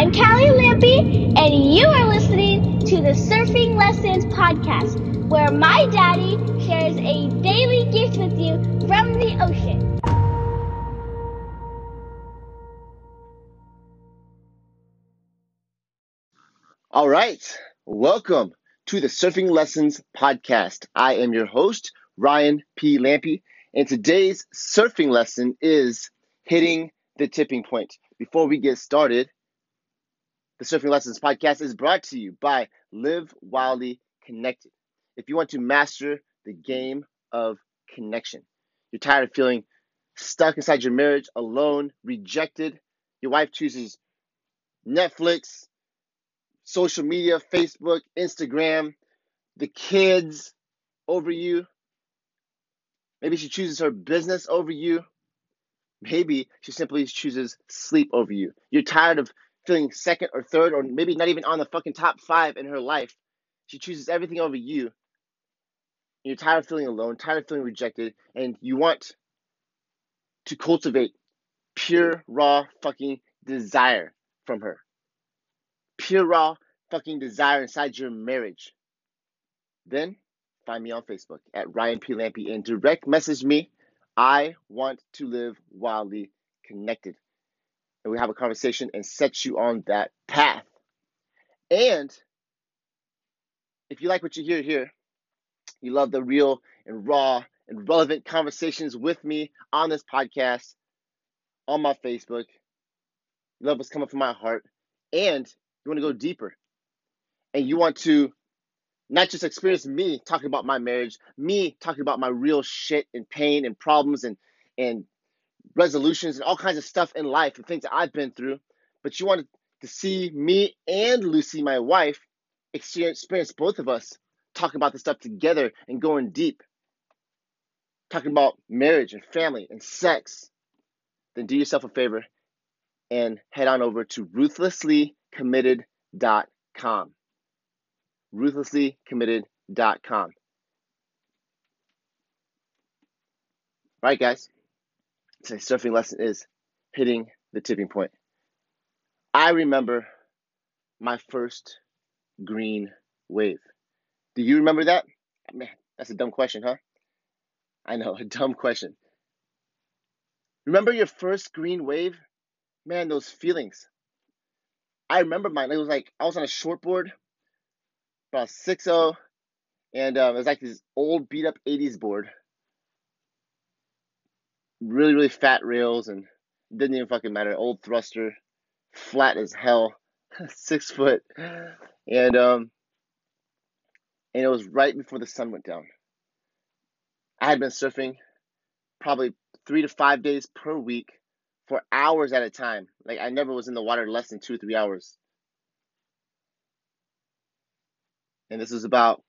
I'm Callie Lampy, and you are listening to the Surfing Lessons Podcast, where my daddy shares a daily gift with you from the ocean. All right, welcome to the Surfing Lessons Podcast. I am your host, Ryan P. Lampy, and today's surfing lesson is hitting the tipping point. Before we get started, the Surfing Lessons podcast is brought to you by Live Wildly Connected. If you want to master the game of connection, you're tired of feeling stuck inside your marriage, alone, rejected, your wife chooses Netflix, social media, Facebook, Instagram, the kids over you. Maybe she chooses her business over you. Maybe she simply chooses sleep over you. You're tired of feeling second or third, or maybe not even on the fucking top five in her life. She chooses everything over you. You're tired of feeling alone, tired of feeling rejected, and you want to cultivate pure, raw fucking desire from her. Pure, raw fucking desire inside your marriage. Then find me on Facebook at Ryan P. Lampy and direct message me. I want to live wildly connected and we have a conversation and set you on that path. And if you like what you hear here, you love the real and raw and relevant conversations with me on this podcast, on my Facebook, you love what's coming from my heart, and you want to go deeper, and you want to not just experience me talking about my marriage, me talking about my real shit and pain and problems and and resolutions and all kinds of stuff in life and things that I've been through, but you wanted to see me and Lucy, my wife, experience, experience both of us talking about this stuff together and going deep, talking about marriage and family and sex, then do yourself a favor and head on over to ruthlesslycommitted.com. Ruthlesslycommitted.com. All right, guys. Today's surfing lesson is hitting the tipping point. I remember my first green wave. Do you remember that? Man, that's a dumb question, huh? I know, a dumb question. Remember your first green wave? Man, those feelings. I remember mine. It was like I was on a shortboard, about 6 0, and um, it was like this old beat up 80s board really really fat rails and didn't even fucking matter. Old thruster, flat as hell, six foot, and um, and it was right before the sun went down. I had been surfing probably three to five days per week for hours at a time. Like I never was in the water less than two three hours. And this was about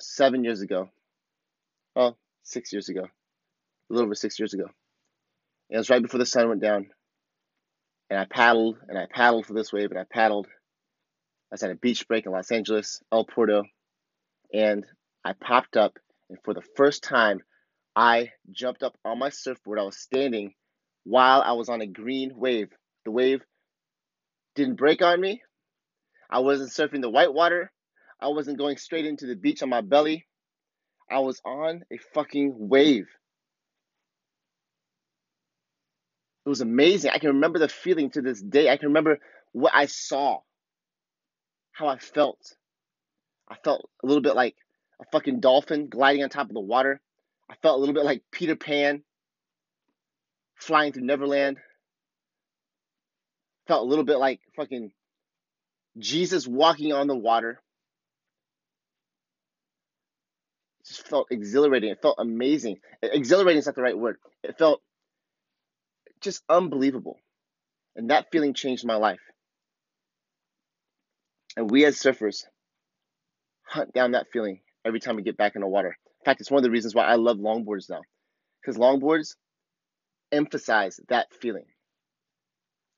seven years ago. Well, six years ago. A little over six years ago. It was right before the sun went down. And I paddled and I paddled for this wave and I paddled. I was at a beach break in Los Angeles, El Porto, and I popped up. And for the first time, I jumped up on my surfboard. I was standing while I was on a green wave. The wave didn't break on me. I wasn't surfing the white water. I wasn't going straight into the beach on my belly. I was on a fucking wave. It was amazing. I can remember the feeling to this day. I can remember what I saw, how I felt. I felt a little bit like a fucking dolphin gliding on top of the water. I felt a little bit like Peter Pan flying through Neverland. Felt a little bit like fucking Jesus walking on the water. It just felt exhilarating. It felt amazing. Exhilarating is not the right word. It felt just unbelievable. And that feeling changed my life. And we as surfers hunt down that feeling every time we get back in the water. In fact, it's one of the reasons why I love longboards now. Because longboards emphasize that feeling.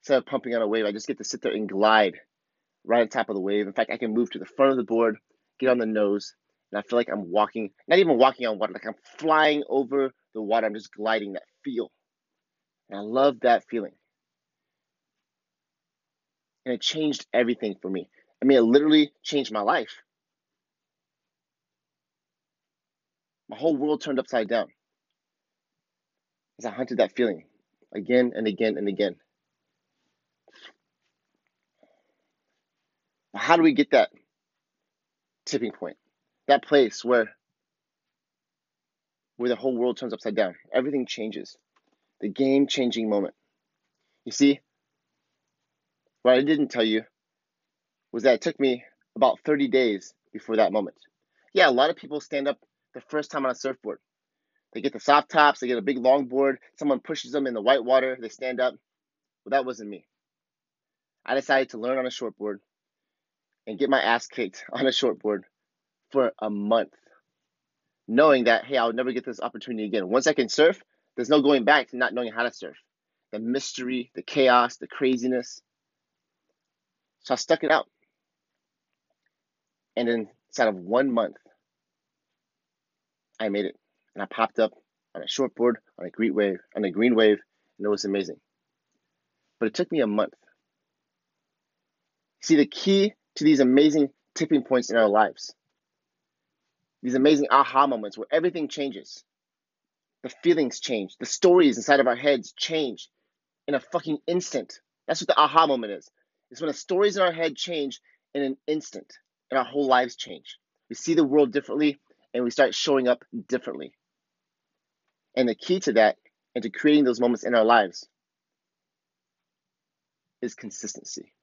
Instead of pumping on a wave, I just get to sit there and glide right on top of the wave. In fact, I can move to the front of the board, get on the nose, and I feel like I'm walking, not even walking on water, like I'm flying over the water. I'm just gliding that feel. And I love that feeling. And it changed everything for me. I mean, it literally changed my life. My whole world turned upside down as I hunted that feeling again and again and again. How do we get that tipping point? That place where where the whole world turns upside down. Everything changes. The game changing moment. You see, what I didn't tell you was that it took me about 30 days before that moment. Yeah, a lot of people stand up the first time on a surfboard. They get the soft tops, they get a big longboard, someone pushes them in the white water, they stand up. Well, that wasn't me. I decided to learn on a shortboard and get my ass kicked on a shortboard for a month, knowing that, hey, I'll never get this opportunity again. Once I can surf, there's no going back to not knowing how to surf. The mystery, the chaos, the craziness. So I stuck it out. And inside of one month, I made it and I popped up on a shortboard on a green wave, on a green wave, and it was amazing. But it took me a month. See, the key to these amazing tipping points in our lives, these amazing aha moments where everything changes, the feelings change, the stories inside of our heads change in a fucking instant. That's what the aha moment is. It's when the stories in our head change in an instant and our whole lives change. We see the world differently and we start showing up differently. And the key to that and to creating those moments in our lives is consistency.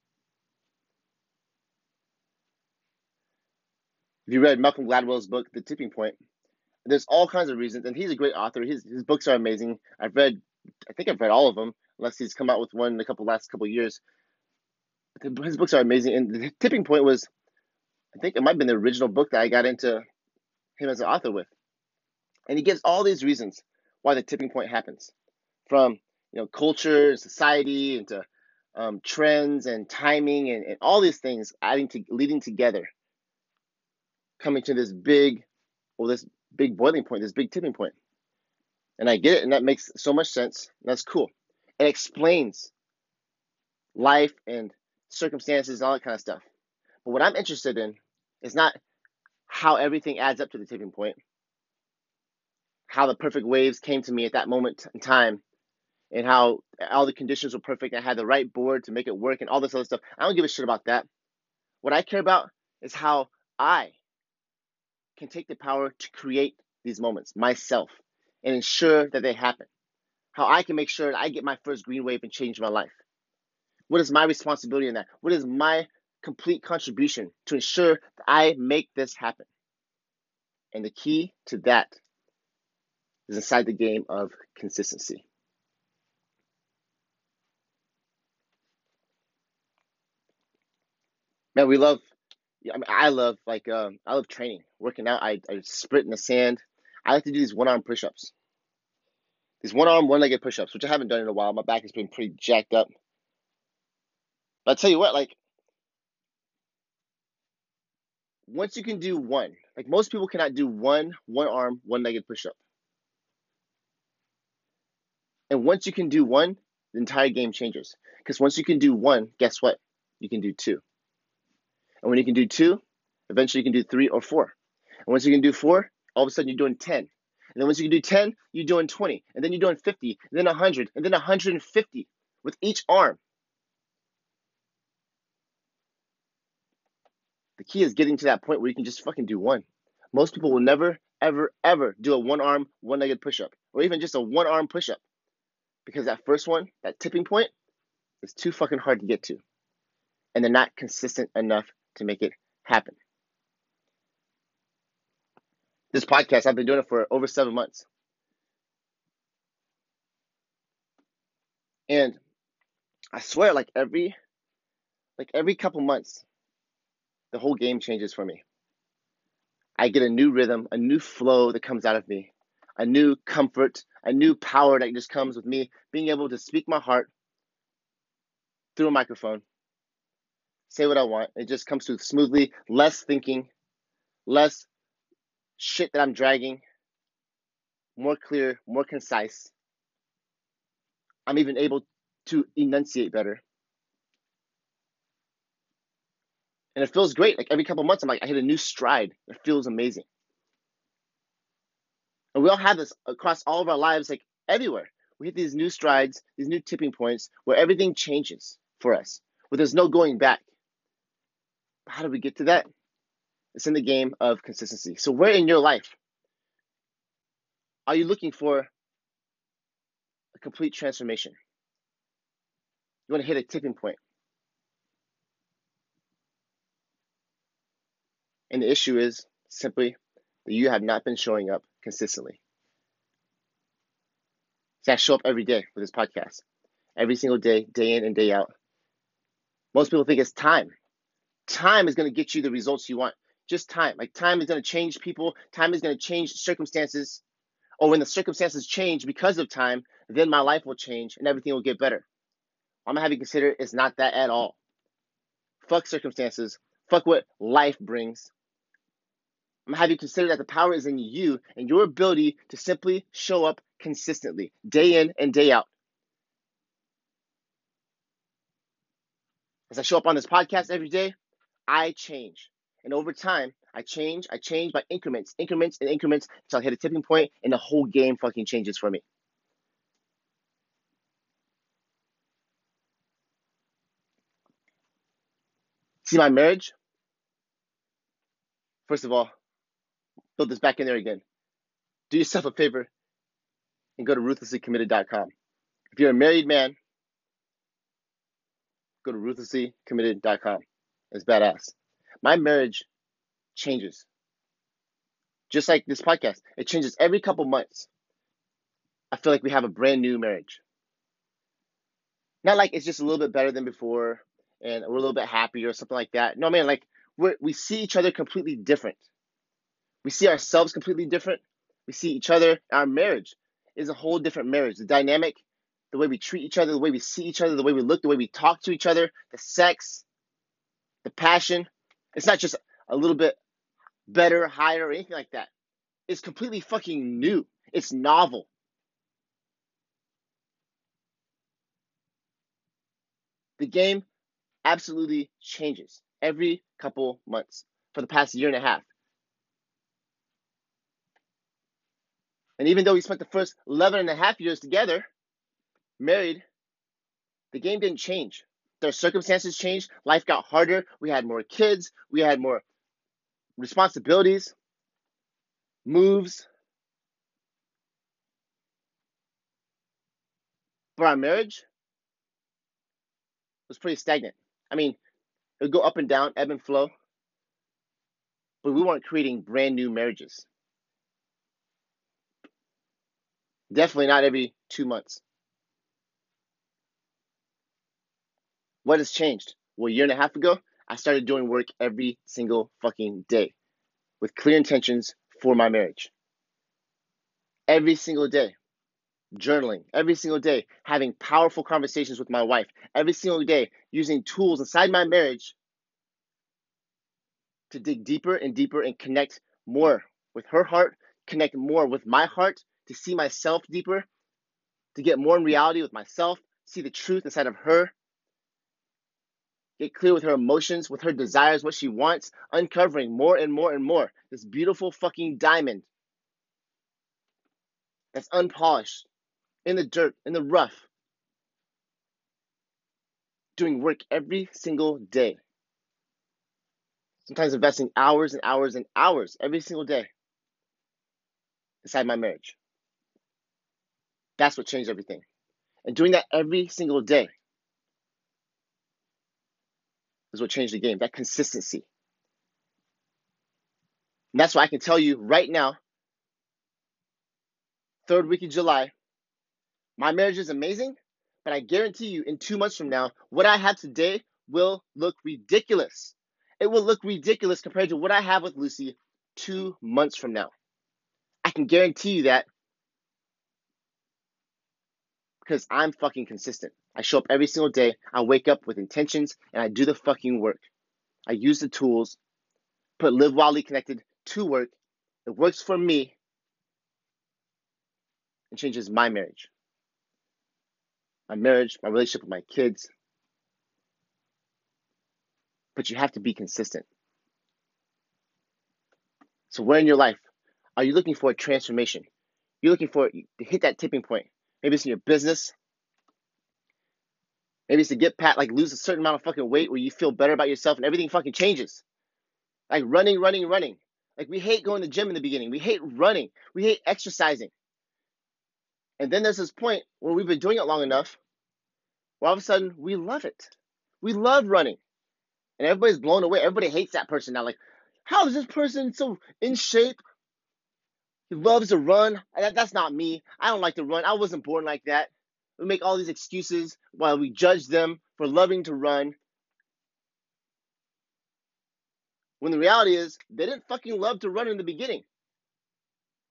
If you read Malcolm Gladwell's book, The Tipping Point, there's all kinds of reasons, and he's a great author. His his books are amazing. I've read, I think I've read all of them, unless he's come out with one in a couple last couple years. His books are amazing, and the Tipping Point was, I think it might have been the original book that I got into him as an author with, and he gives all these reasons why the tipping point happens, from you know culture, society, into um, trends and timing and, and all these things adding to leading together, coming to this big, well, this big boiling point, this big tipping point. And I get it, and that makes so much sense. That's cool. It explains life and circumstances and all that kind of stuff. But what I'm interested in is not how everything adds up to the tipping point, how the perfect waves came to me at that moment in time and how all the conditions were perfect. I had the right board to make it work and all this other stuff. I don't give a shit about that. What I care about is how I can take the power to create these moments myself and ensure that they happen. How I can make sure that I get my first green wave and change my life. What is my responsibility in that? What is my complete contribution to ensure that I make this happen? And the key to that is inside the game of consistency. Man, we love. I mean, I love like um, I love training, working out. I, I sprint in the sand. I like to do these one arm push ups. These one arm, one legged push ups, which I haven't done in a while. My back has been pretty jacked up. But I tell you what, like once you can do one, like most people cannot do one one arm, one legged push up. And once you can do one, the entire game changes. Because once you can do one, guess what? You can do two. And when you can do two, eventually you can do three or four. And once you can do four, all of a sudden you're doing 10. And then once you can do 10, you're doing 20. And then you're doing 50, and then 100, and then 150 with each arm. The key is getting to that point where you can just fucking do one. Most people will never, ever, ever do a one arm, one legged push up, or even just a one arm push up because that first one, that tipping point, is too fucking hard to get to. And they're not consistent enough to make it happen. This podcast, I've been doing it for over seven months. And I swear, like every like every couple months, the whole game changes for me. I get a new rhythm, a new flow that comes out of me a new comfort, a new power that just comes with me being able to speak my heart through a microphone, say what I want. It just comes through smoothly, less thinking, less shit that I'm dragging, more clear, more concise. I'm even able to enunciate better. And it feels great. Like every couple months, I'm like, I hit a new stride. It feels amazing. And we all have this across all of our lives, like everywhere. We hit these new strides, these new tipping points where everything changes for us, where there's no going back. How do we get to that? It's in the game of consistency. So, where in your life are you looking for a complete transformation? You want to hit a tipping point. And the issue is simply that you have not been showing up consistently. See, I show up every day with this podcast, every single day, day in and day out. Most people think it's time. Time is going to get you the results you want. Just time. Like time is going to change people. Time is going to change circumstances. Or when the circumstances change because of time, then my life will change and everything will get better. I'm gonna have you consider it's not that at all. Fuck circumstances. Fuck what life brings. I'm gonna have you consider that the power is in you and your ability to simply show up consistently, day in and day out. As I show up on this podcast every day, I change. And over time, I change, I change by increments, increments, and increments until I hit a tipping point and the whole game fucking changes for me. See my marriage? First of all, Put this back in there again. Do yourself a favor and go to ruthlesslycommitted.com. If you're a married man, go to ruthlesslycommitted.com. It's badass. My marriage changes. Just like this podcast, it changes every couple months. I feel like we have a brand new marriage. Not like it's just a little bit better than before and we're a little bit happier or something like that. No, man, like we we see each other completely different. We see ourselves completely different. We see each other. Our marriage is a whole different marriage. The dynamic, the way we treat each other, the way we see each other, the way we look, the way we talk to each other, the sex, the passion. It's not just a little bit better, higher, or anything like that. It's completely fucking new. It's novel. The game absolutely changes every couple months for the past year and a half. And even though we spent the first 11 and a half years together, married, the game didn't change. Their circumstances changed. Life got harder. We had more kids. We had more responsibilities, moves. But our marriage was pretty stagnant. I mean, it would go up and down, ebb and flow. But we weren't creating brand new marriages. Definitely not every two months. What has changed? Well, a year and a half ago, I started doing work every single fucking day with clear intentions for my marriage. Every single day. Journaling every single day, having powerful conversations with my wife every single day, using tools inside my marriage to dig deeper and deeper and connect more with her heart, connect more with my heart, to see myself deeper, to get more in reality with myself, see the truth inside of her, get clear with her emotions, with her desires, what she wants, uncovering more and more and more this beautiful fucking diamond that's unpolished, in the dirt, in the rough, doing work every single day. Sometimes investing hours and hours and hours every single day inside my marriage. That's what changed everything. And doing that every single day is what changed the game. That consistency. And that's why I can tell you right now, third week of July, my marriage is amazing, but I guarantee you in two months from now, what I have today will look ridiculous. It will look ridiculous compared to what I have with Lucy two months from now. I can guarantee you that because I'm fucking consistent. I show up every single day. I wake up with intentions and I do the fucking work. I use the tools, put Live Wildly Connected to work. It works for me and changes my marriage. My marriage, my relationship with my kids. but you have to be consistent. So, where in your life are you looking for a transformation? You're looking for to hit that tipping point. Maybe it's in your business. Maybe it's to get pat, like lose a certain amount of fucking weight where you feel better about yourself and everything fucking changes. Like running, running, running. Like we hate going to the gym in the beginning. We hate running. We hate exercising. And then there's this point where we've been doing it long enough where all of a sudden we love it. We love running. And everybody's blown away. Everybody hates that person now. Like, how is this person so in shape? He loves to run. That, that's not me. I don't like to run. I wasn't born like that. We make all these excuses while we judge them for loving to run. When the reality is, they didn't fucking love to run in the beginning.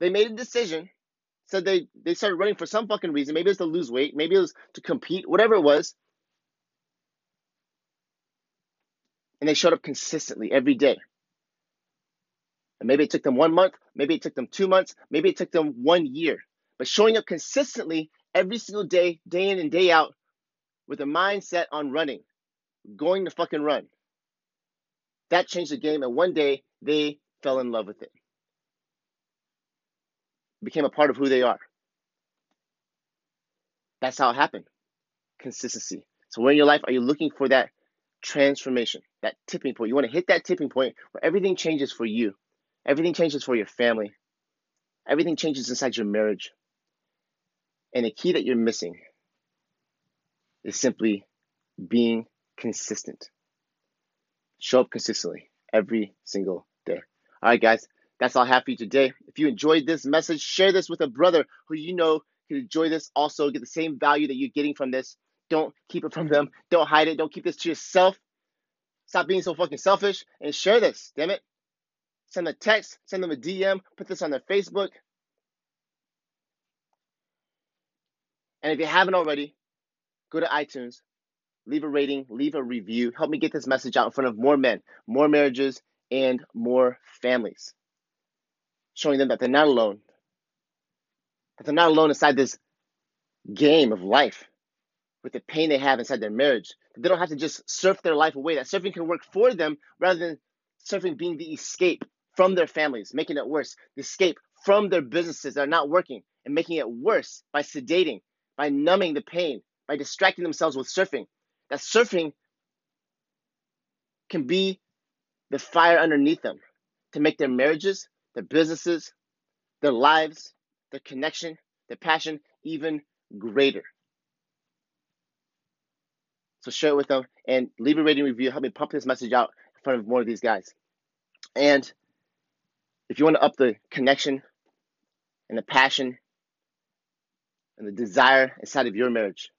They made a decision, said they, they started running for some fucking reason. Maybe it was to lose weight, maybe it was to compete, whatever it was. And they showed up consistently every day. And maybe it took them one month, maybe it took them two months, maybe it took them one year. But showing up consistently every single day, day in and day out, with a mindset on running, going to fucking run. That changed the game, and one day they fell in love with it. it became a part of who they are. That's how it happened. Consistency. So, where in your life are you looking for that transformation, that tipping point? You want to hit that tipping point where everything changes for you, everything changes for your family, everything changes inside your marriage. And the key that you're missing is simply being consistent. Show up consistently every single day. All right, guys, that's all I have for you today. If you enjoyed this message, share this with a brother who you know can enjoy this, also get the same value that you're getting from this. Don't keep it from them. Don't hide it. Don't keep this to yourself. Stop being so fucking selfish and share this, damn it. Send a text, send them a DM, put this on their Facebook. And if you haven't already, go to iTunes, leave a rating, leave a review. Help me get this message out in front of more men, more marriages, and more families. Showing them that they're not alone, that they're not alone inside this game of life with the pain they have inside their marriage. They don't have to just surf their life away, that surfing can work for them rather than surfing being the escape from their families, making it worse, the escape from their businesses that are not working and making it worse by sedating, by numbing the pain, by distracting themselves with surfing that surfing can be the fire underneath them to make their marriages, their businesses, their lives, their connection, their passion even greater. So share it with them and leave a rating review. Help me pump this message out in front of more of these guys. And if you want to up the connection and the passion and the desire inside of your marriage,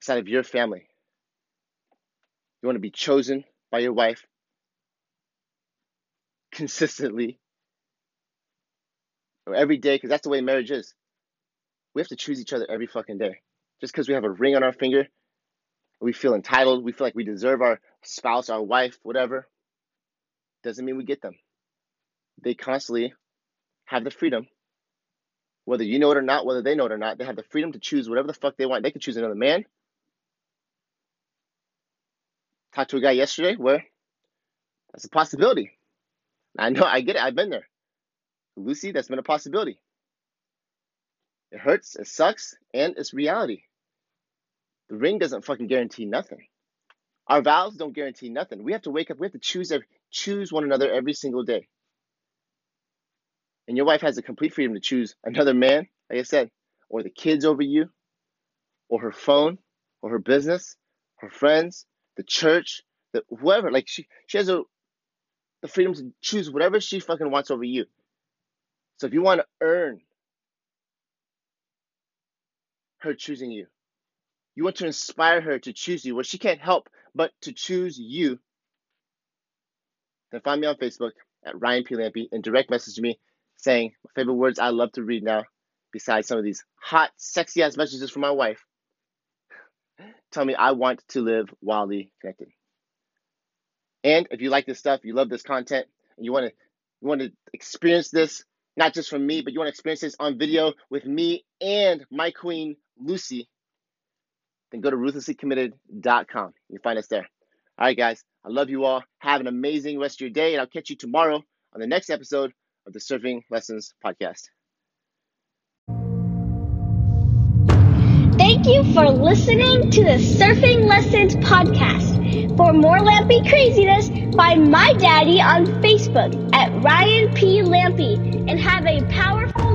inside of your family. You want to be chosen by your wife consistently or every day, because that's the way marriage is. We have to choose each other every fucking day. Just because we have a ring on our finger, we feel entitled, we feel like we deserve our spouse, our wife, whatever, doesn't mean we get them. They constantly have the freedom, whether you know it or not, whether they know it or not, they have the freedom to choose whatever the fuck they want. They could choose another man, talked to a guy yesterday where that's a possibility. I know, I get it, I've been there. Lucy, that's been a possibility. It hurts, it sucks, and it's reality. The ring doesn't fucking guarantee nothing. Our vows don't guarantee nothing. We have to wake up, we have to choose choose one another every single day. And your wife has the complete freedom to choose another man, like I said, or the kids over you, or her phone, or her business, her friends, the church, the whoever. Like she she has a the freedom to choose whatever she fucking wants over you. So if you want to earn her choosing you, you want to inspire her to choose you, where she can't help but to choose you. Then find me on Facebook at Ryan P. Lampy and direct message me saying my favorite words I love to read now, besides some of these hot, sexy ass messages from my wife tell me I want to live wildly connected. And if you like this stuff, you love this content, and you want to you want to experience this not just from me, but you want to experience this on video with me and my queen Lucy, then go to ruthlesslycommitted.com. You find us there. All right, guys, I love you all. Have an amazing rest of your day, and I'll catch you tomorrow on the next episode of the Surfing Lessons Podcast. Thank you for listening to the Surfing Lessons podcast. For more Lampy craziness, find my daddy on Facebook at Ryan P. Lampy and have a powerful